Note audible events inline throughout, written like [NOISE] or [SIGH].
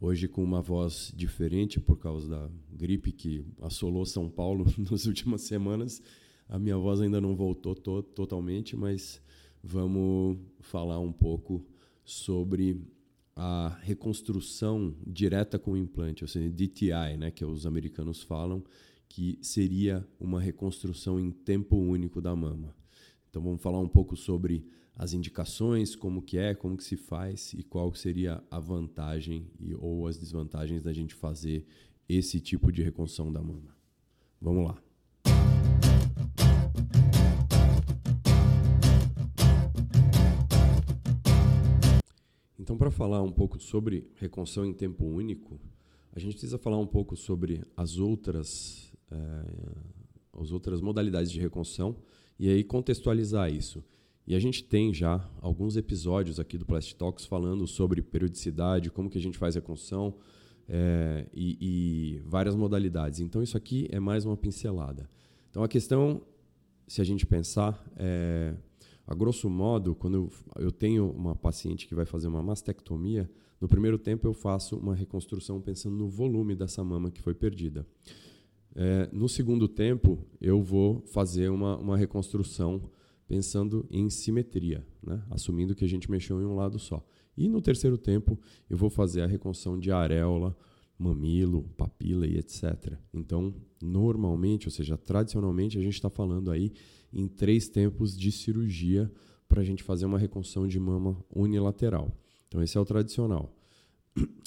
Hoje com uma voz diferente por causa da gripe que assolou São Paulo [LAUGHS] nas últimas semanas. A minha voz ainda não voltou to totalmente, mas vamos falar um pouco sobre a reconstrução direta com implante, ou seja, DTI, né, que os americanos falam, que seria uma reconstrução em tempo único da mama. Então vamos falar um pouco sobre as indicações, como que é, como que se faz e qual seria a vantagem e, ou as desvantagens da gente fazer esse tipo de reconstrução da mama. Vamos lá. Então, para falar um pouco sobre reconstrução em tempo único, a gente precisa falar um pouco sobre as outras, é, as outras modalidades de reconstrução e aí contextualizar isso. E a gente tem já alguns episódios aqui do Plastic Talks falando sobre periodicidade, como que a gente faz reconstrução é, e, e várias modalidades. Então, isso aqui é mais uma pincelada. Então, a questão, se a gente pensar, é a grosso modo, quando eu, eu tenho uma paciente que vai fazer uma mastectomia, no primeiro tempo eu faço uma reconstrução pensando no volume dessa mama que foi perdida. É, no segundo tempo, eu vou fazer uma, uma reconstrução pensando em simetria, né? assumindo que a gente mexeu em um lado só. E no terceiro tempo, eu vou fazer a reconstrução de areola, mamilo, papila e etc. Então, normalmente, ou seja, tradicionalmente, a gente está falando aí em três tempos de cirurgia para a gente fazer uma reconstrução de mama unilateral. Então, esse é o tradicional.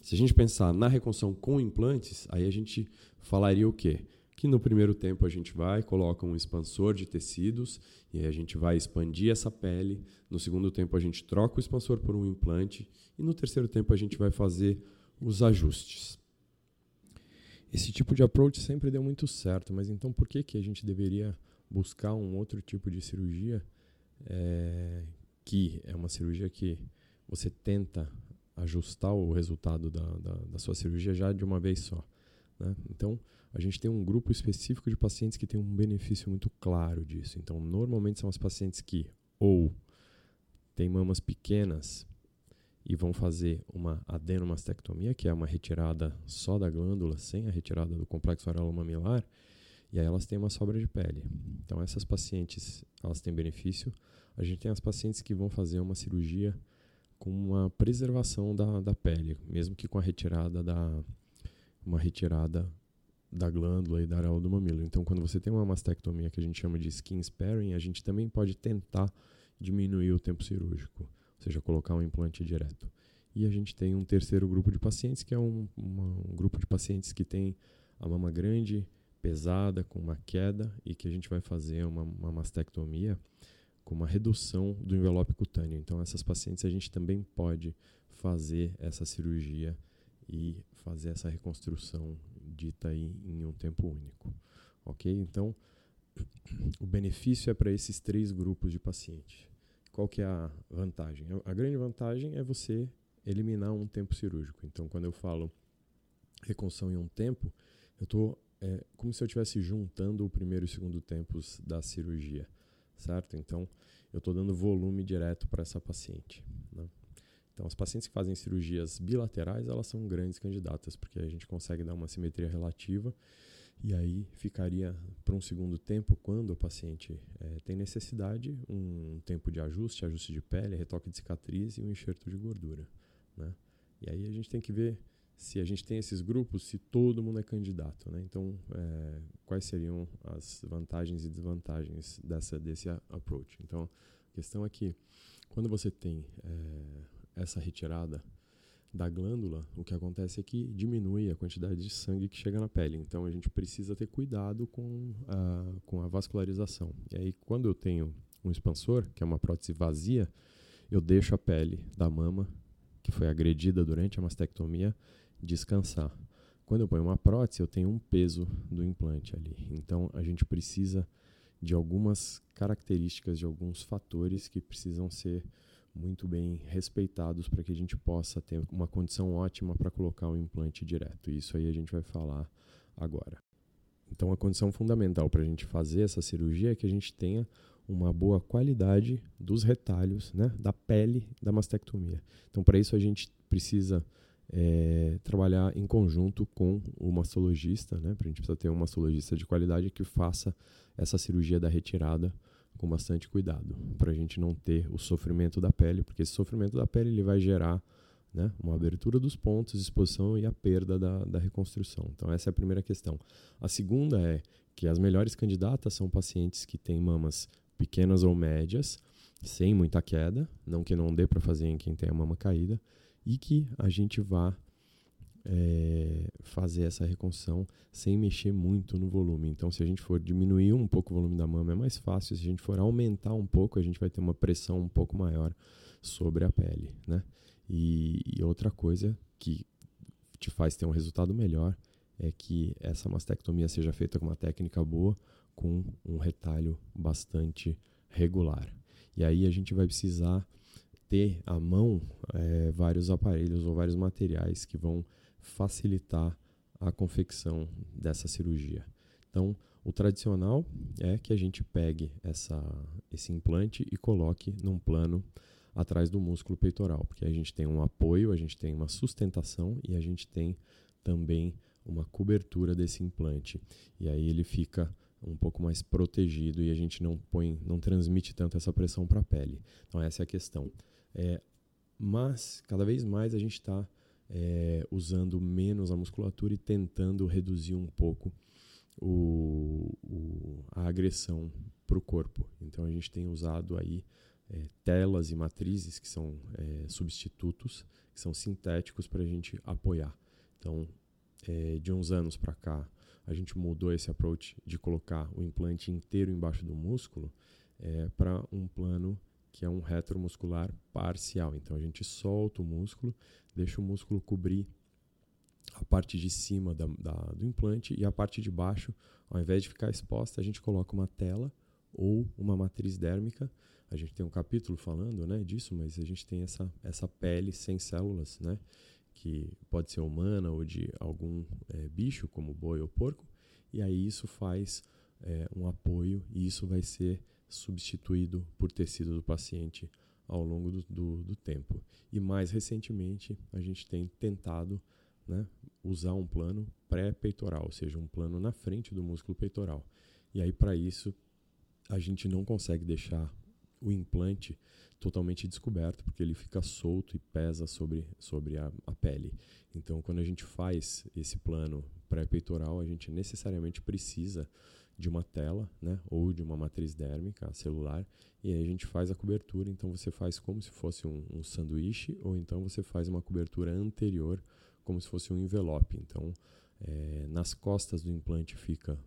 Se a gente pensar na reconstrução com implantes, aí a gente falaria o quê? Que no primeiro tempo a gente vai, coloca um expansor de tecidos e aí a gente vai expandir essa pele. No segundo tempo a gente troca o expansor por um implante e no terceiro tempo a gente vai fazer os ajustes. Esse tipo de approach sempre deu muito certo, mas então por que, que a gente deveria buscar um outro tipo de cirurgia é, que é uma cirurgia que você tenta ajustar o resultado da, da, da sua cirurgia já de uma vez só. Né? Então, a gente tem um grupo específico de pacientes que tem um benefício muito claro disso. Então, normalmente são as pacientes que ou têm mamas pequenas e vão fazer uma adenomastectomia, que é uma retirada só da glândula, sem a retirada do complexo areolo-mamilar, e aí elas têm uma sobra de pele. Então essas pacientes, elas têm benefício. A gente tem as pacientes que vão fazer uma cirurgia com uma preservação da, da pele, mesmo que com a retirada da uma retirada da glândula e da areola do mamilo. Então, quando você tem uma mastectomia que a gente chama de skin sparing, a gente também pode tentar diminuir o tempo cirúrgico, ou seja, colocar um implante direto. E a gente tem um terceiro grupo de pacientes, que é um, uma, um grupo de pacientes que tem a mama grande, pesada, com uma queda, e que a gente vai fazer uma, uma mastectomia com uma redução do envelope cutâneo. Então, essas pacientes a gente também pode fazer essa cirurgia e fazer essa reconstrução dita aí em um tempo único. Ok? Então, o benefício é para esses três grupos de pacientes. Qual que é a vantagem? A grande vantagem é você eliminar um tempo cirúrgico. Então, quando eu falo reconstrução em um tempo, eu estou é como se eu estivesse juntando o primeiro e o segundo tempos da cirurgia, certo? Então, eu estou dando volume direto para essa paciente. Né? Então, as pacientes que fazem cirurgias bilaterais, elas são grandes candidatas, porque a gente consegue dar uma simetria relativa e aí ficaria para um segundo tempo, quando o paciente é, tem necessidade, um tempo de ajuste, ajuste de pele, retoque de cicatriz e um enxerto de gordura. Né? E aí a gente tem que ver se a gente tem esses grupos, se todo mundo é candidato. Né? Então, é, quais seriam as vantagens e desvantagens dessa, desse approach? Então, a questão é que quando você tem é, essa retirada da glândula, o que acontece é que diminui a quantidade de sangue que chega na pele. Então, a gente precisa ter cuidado com a, com a vascularização. E aí, quando eu tenho um expansor, que é uma prótese vazia, eu deixo a pele da mama, que foi agredida durante a mastectomia, descansar. Quando eu ponho uma prótese, eu tenho um peso do implante ali. Então, a gente precisa de algumas características, de alguns fatores que precisam ser muito bem respeitados para que a gente possa ter uma condição ótima para colocar o implante direto. Isso aí a gente vai falar agora. Então, a condição fundamental para a gente fazer essa cirurgia é que a gente tenha uma boa qualidade dos retalhos, né, da pele da mastectomia. Então, para isso a gente precisa é, trabalhar em conjunto com o mastologista, né? Porque a gente precisa ter um mastologista de qualidade que faça essa cirurgia da retirada com bastante cuidado, para a gente não ter o sofrimento da pele, porque esse sofrimento da pele ele vai gerar né, uma abertura dos pontos, exposição e a perda da, da reconstrução. Então, essa é a primeira questão. A segunda é que as melhores candidatas são pacientes que têm mamas pequenas ou médias, sem muita queda, não que não dê para fazer em quem tem a mama caída, e que a gente vá é, fazer essa reconstrução sem mexer muito no volume. Então, se a gente for diminuir um pouco o volume da mama, é mais fácil. Se a gente for aumentar um pouco, a gente vai ter uma pressão um pouco maior sobre a pele, né? E, e outra coisa que te faz ter um resultado melhor é que essa mastectomia seja feita com uma técnica boa, com um retalho bastante regular. E aí a gente vai precisar ter à mão é, vários aparelhos ou vários materiais que vão facilitar a confecção dessa cirurgia. Então, o tradicional é que a gente pegue essa, esse implante e coloque num plano atrás do músculo peitoral, porque a gente tem um apoio, a gente tem uma sustentação e a gente tem também uma cobertura desse implante. E aí ele fica um pouco mais protegido e a gente não põe, não transmite tanto essa pressão para a pele. Então essa é a questão. É, mas cada vez mais a gente está é, usando menos a musculatura e tentando reduzir um pouco o, o, a agressão para o corpo. Então a gente tem usado aí é, telas e matrizes que são é, substitutos, que são sintéticos para a gente apoiar. Então, é, de uns anos para cá, a gente mudou esse approach de colocar o implante inteiro embaixo do músculo é, para um plano que é um retromuscular parcial. Então a gente solta o músculo, deixa o músculo cobrir a parte de cima da, da, do implante e a parte de baixo, ao invés de ficar exposta, a gente coloca uma tela ou uma matriz dérmica. A gente tem um capítulo falando né, disso, mas a gente tem essa, essa pele sem células, né, que pode ser humana ou de algum é, bicho, como boi ou porco, e aí isso faz é, um apoio e isso vai ser substituído por tecido do paciente ao longo do, do, do tempo. E mais recentemente, a gente tem tentado né, usar um plano pré-peitoral, ou seja, um plano na frente do músculo peitoral. E aí, para isso, a gente não consegue deixar o implante totalmente descoberto, porque ele fica solto e pesa sobre, sobre a, a pele. Então, quando a gente faz esse plano pré-peitoral, a gente necessariamente precisa de uma tela, né, ou de uma matriz dérmica celular, e aí a gente faz a cobertura. Então você faz como se fosse um, um sanduíche, ou então você faz uma cobertura anterior, como se fosse um envelope. Então, é, nas costas do implante fica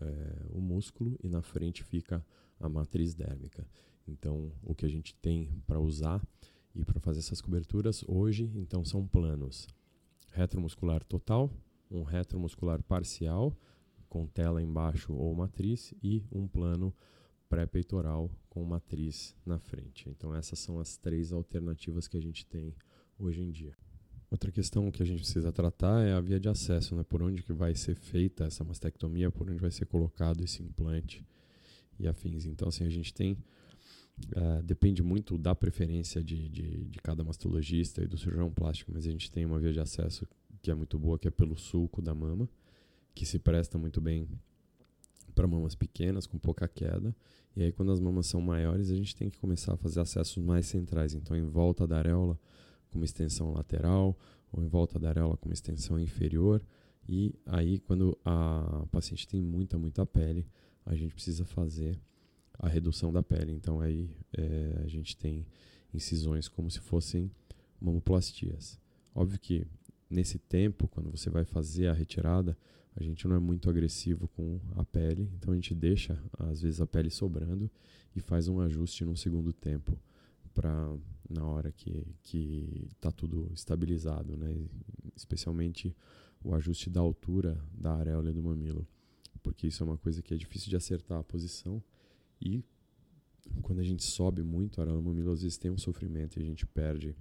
é, o músculo e na frente fica a matriz dérmica. Então, o que a gente tem para usar e para fazer essas coberturas hoje, então são planos retromuscular total, um retromuscular parcial com tela embaixo ou matriz e um plano pré-peitoral com matriz na frente. Então essas são as três alternativas que a gente tem hoje em dia. Outra questão que a gente precisa tratar é a via de acesso, né? por onde que vai ser feita essa mastectomia, por onde vai ser colocado esse implante e afins. Então assim, a gente tem Uh, depende muito da preferência de, de, de, cada mastologista e do cirurgião plástico, mas a gente tem uma via de acesso que é muito boa, que é pelo sulco da mama, que se presta muito bem para mamas pequenas, com pouca queda. E aí, quando as mamas são maiores, a gente tem que começar a fazer acessos mais centrais. Então, em volta da areola, com uma extensão lateral, ou em volta da areola, com uma extensão inferior. E aí, quando a paciente tem muita, muita pele, a gente precisa fazer a redução da pele. Então, aí é, a gente tem incisões como se fossem mamoplastias. Óbvio que nesse tempo, quando você vai fazer a retirada, a gente não é muito agressivo com a pele, então a gente deixa às vezes a pele sobrando e faz um ajuste no segundo tempo para na hora que que está tudo estabilizado, né? Especialmente o ajuste da altura da areola do mamilo, porque isso é uma coisa que é difícil de acertar a posição e quando a gente sobe muito a areola do mamilo, às vezes tem um sofrimento e a gente perde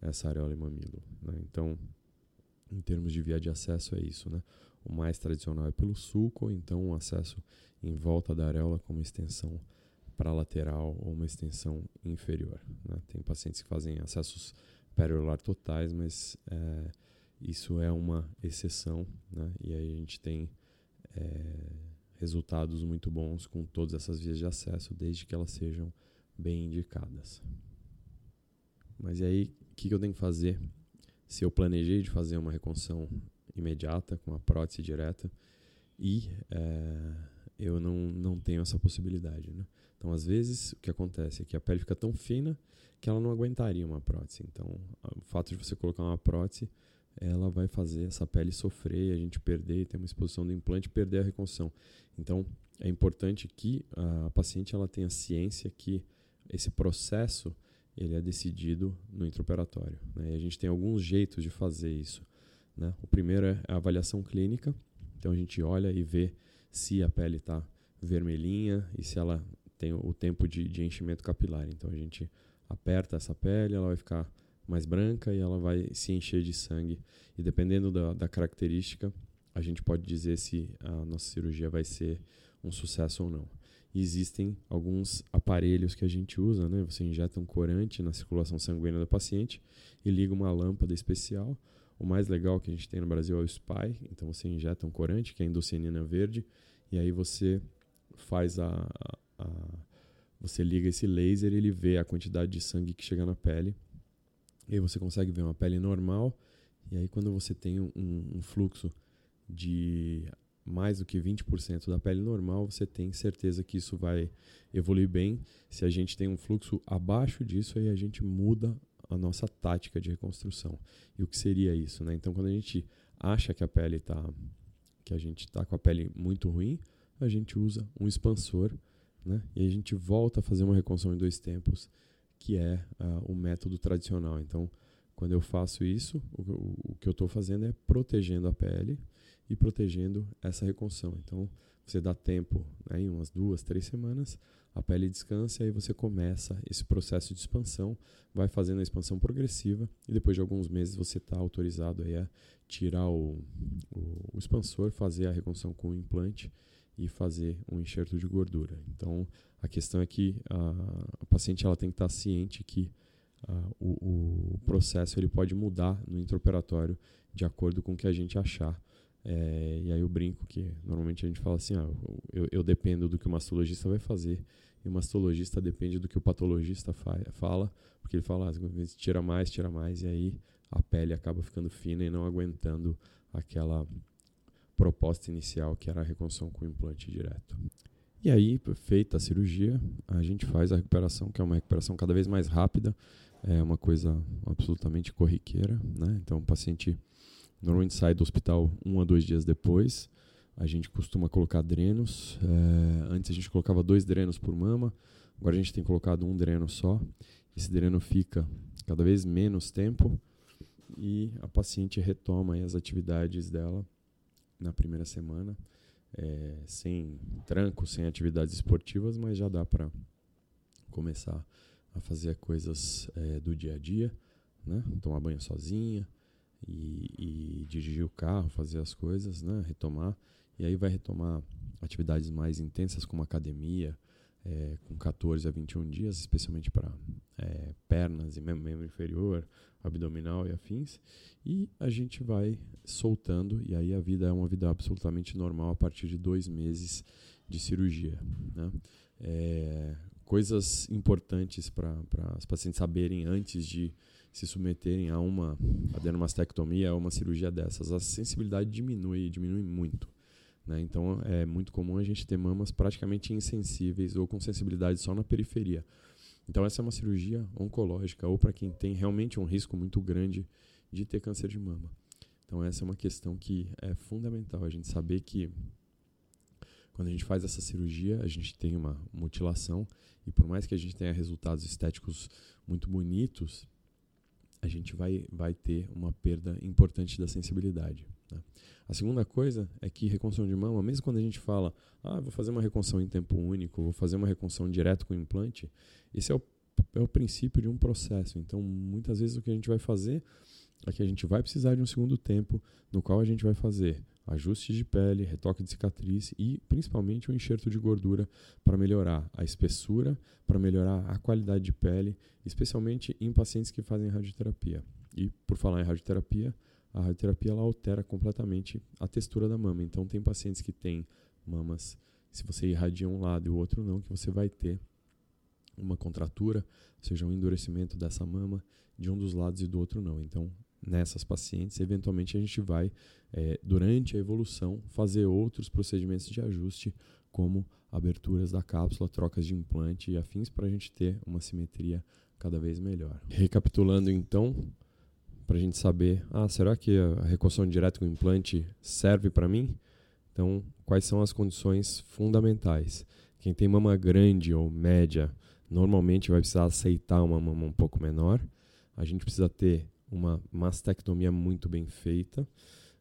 essa areola e mamilo, né? Então, em termos de via de acesso é isso, né? O mais tradicional é pelo sulco, ou então um acesso em volta da areola com uma extensão para lateral ou uma extensão inferior. Né? Tem pacientes que fazem acessos periolar totais, mas é, isso é uma exceção, né? E aí a gente tem é, resultados muito bons com todas essas vias de acesso, desde que elas sejam bem indicadas. Mas e aí, o que, que eu tenho que fazer se eu planejei de fazer uma reconstrução imediata com a prótese direta e é, eu não, não tenho essa possibilidade, né? Então, às vezes, o que acontece é que a pele fica tão fina que ela não aguentaria uma prótese. Então, o fato de você colocar uma prótese, ela vai fazer essa pele sofrer, a gente perder, ter uma exposição do implante, perder a reconstrução. Então, é importante que a paciente ela tenha ciência que esse processo ele é decidido no intraoperatório. Né? E a gente tem alguns jeitos de fazer isso. Né? O primeiro é a avaliação clínica. Então, a gente olha e vê se a pele está vermelhinha e se ela tem o tempo de, de enchimento capilar. Então a gente aperta essa pele, ela vai ficar mais branca e ela vai se encher de sangue. E dependendo da, da característica, a gente pode dizer se a nossa cirurgia vai ser um sucesso ou não. E existem alguns aparelhos que a gente usa, né? Você injeta um corante na circulação sanguínea do paciente e liga uma lâmpada especial. O mais legal que a gente tem no Brasil é o SPY. Então você injeta um corante, que é a endocianina verde, e aí você faz a, a, você liga esse laser, ele vê a quantidade de sangue que chega na pele. E aí você consegue ver uma pele normal. E aí quando você tem um, um fluxo de mais do que 20% da pele normal, você tem certeza que isso vai evoluir bem. Se a gente tem um fluxo abaixo disso, aí a gente muda a nossa tática de reconstrução. E o que seria isso, né? Então, quando a gente acha que a pele está que a gente está com a pele muito ruim, a gente usa um expansor né? E a gente volta a fazer uma reconstrução em dois tempos, que é uh, o método tradicional. Então, quando eu faço isso, o, o, o que eu estou fazendo é protegendo a pele e protegendo essa reconstrução. Então, você dá tempo, né, em umas duas, três semanas, a pele descansa e aí você começa esse processo de expansão, vai fazendo a expansão progressiva e depois de alguns meses você está autorizado aí a tirar o, o, o expansor, fazer a reconstrução com o implante e fazer um enxerto de gordura. Então, a questão é que a, a paciente ela tem que estar ciente que o, o, processo ele pode mudar no intraoperatório de acordo com o que a gente achar. É, e aí eu brinco que normalmente a gente fala assim, ah, eu, eu dependo do que o mastologista vai fazer e o mastologista depende do que o patologista fa fala, porque ele fala, ah, tira mais, tira mais, e aí a pele acaba ficando fina e não aguentando aquela proposta inicial, que era a reconstrução com implante direto. E aí, feita a cirurgia, a gente faz a recuperação, que é uma recuperação cada vez mais rápida, é uma coisa absolutamente corriqueira. Né? Então, o paciente normalmente sai do hospital um a dois dias depois. A gente costuma colocar drenos. É, antes a gente colocava dois drenos por mama, agora a gente tem colocado um dreno só. Esse dreno fica cada vez menos tempo e a paciente retoma as atividades dela na primeira semana, é, sem tranco, sem atividades esportivas, mas já dá para começar a fazer coisas é, do dia a dia, né? tomar banho sozinha e, e, dirigir o carro, fazer as coisas, né? retomar. E aí vai retomar atividades mais intensas como academia, é, com 14 a 21 dias, especialmente para é, pernas e membro inferior, abdominal e afins. E a gente vai soltando, e aí a vida é uma vida absolutamente normal a partir de dois meses de cirurgia. Né? É, coisas importantes para os pacientes saberem antes de se submeterem a uma adenomastectomia, a uma cirurgia dessas. A sensibilidade diminui, diminui muito. Né? Então é muito comum a gente ter mamas praticamente insensíveis ou com sensibilidade só na periferia. Então essa é uma cirurgia oncológica ou para quem tem realmente um risco muito grande de ter câncer de mama. Então essa é uma questão que é fundamental a gente saber que quando a gente faz essa cirurgia, a gente tem uma mutilação e por mais que a gente tenha resultados estéticos muito bonitos, a gente vai, vai ter uma perda importante da sensibilidade. Né? A segunda coisa é que reconstrução de mama, mesmo quando a gente fala, ah, vou fazer uma reconstrução em tempo único, vou fazer uma reconstrução direto com implante, esse é o, é o princípio de um processo. Então, muitas vezes o que a gente vai fazer é que a gente vai precisar de um segundo tempo, no qual a gente vai fazer ajuste de pele, retoque de cicatriz e principalmente o enxerto de gordura para melhorar a espessura, para melhorar a qualidade de pele, especialmente em pacientes que fazem radioterapia. E por falar em radioterapia, a radioterapia ela altera completamente a textura da mama. Então tem pacientes que têm mamas, se você irradia um lado e o outro não, que você vai ter uma contratura, ou seja, um endurecimento dessa mama de um dos lados e do outro não. Então nessas pacientes, eventualmente a gente vai, é, durante a evolução, fazer outros procedimentos de ajuste, como aberturas da cápsula, trocas de implante e afins, para a gente ter uma simetria cada vez melhor. Recapitulando então, para a gente saber, ah, será que a reconstrução direta com implante serve para mim? Então, quais são as condições fundamentais? Quem tem mama grande ou média, normalmente vai precisar aceitar uma mama um pouco menor. A gente precisa ter uma mastectomia muito bem feita,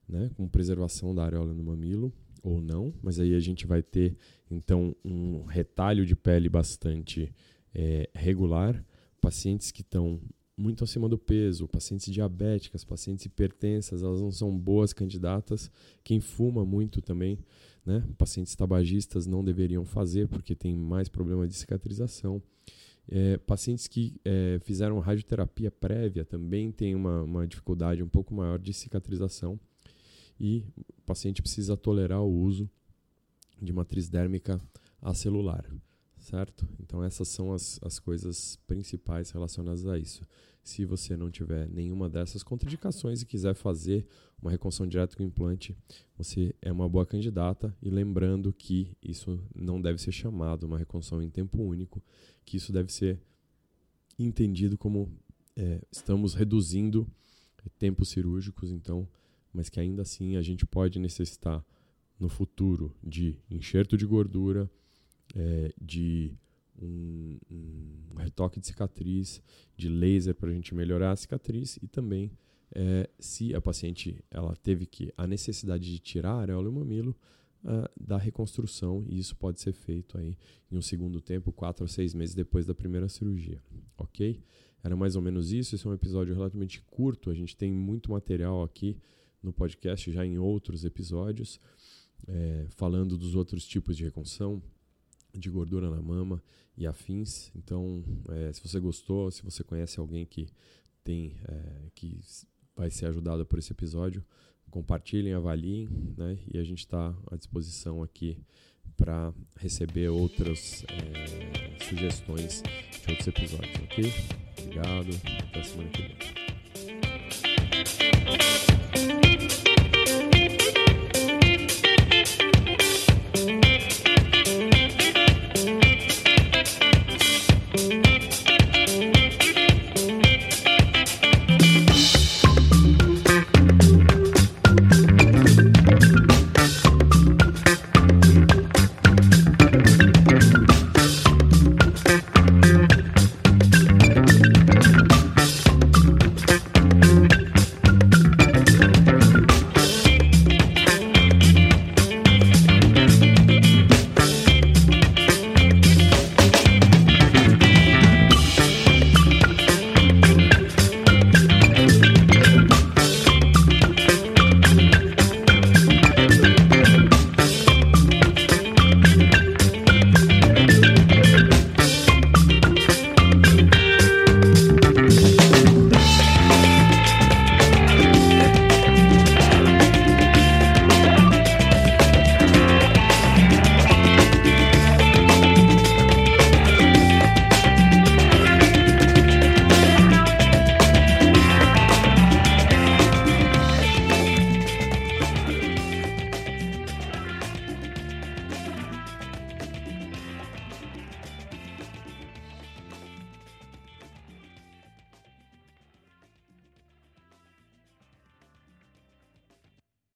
né, com preservação da areola no mamilo ou não, mas aí a gente vai ter então um retalho de pele bastante é, regular, pacientes que estão muito acima do peso, pacientes diabéticas, pacientes hipertensas, elas não são boas candidatas. Quem fuma muito também, né? Pacientes tabagistas não deveriam fazer porque tem mais problema de cicatrização. É, pacientes que é, fizeram radioterapia prévia também têm uma, uma dificuldade um pouco maior de cicatrização e o paciente precisa tolerar o uso de matriz dérmica acelular, certo? Então essas são as, as coisas principais relacionadas a isso. Se você não tiver nenhuma dessas contraindicações e quiser fazer uma reconstrução direta com implante, você é uma boa candidata. E lembrando que isso não deve ser chamado uma reconstrução em tempo único, que isso deve ser entendido como é, estamos reduzindo tempos cirúrgicos, então, mas que ainda assim a gente pode necessitar no futuro de enxerto de gordura, é, de um, um, retoque de cicatriz, de laser para a gente melhorar a cicatriz e também é, se a paciente ela teve que a necessidade de tirar a areola e o mamilo uh, da reconstrução e isso pode ser feito aí em um segundo tempo, quatro a seis meses depois da primeira cirurgia, ok? Era mais ou menos isso. Esse é um episódio relativamente curto. A gente tem muito material aqui no podcast já em outros episódios, é, falando dos outros tipos de reconstrução, de gordura na mama e afins. Então, é, se você gostou, se você conhece alguém que tem é, que vai ser ajudado por esse episódio, compartilhem, avaliem, né? E a gente está à disposição aqui para receber outras é, sugestões de outros episódios, ok? Obrigado, até semana que vem.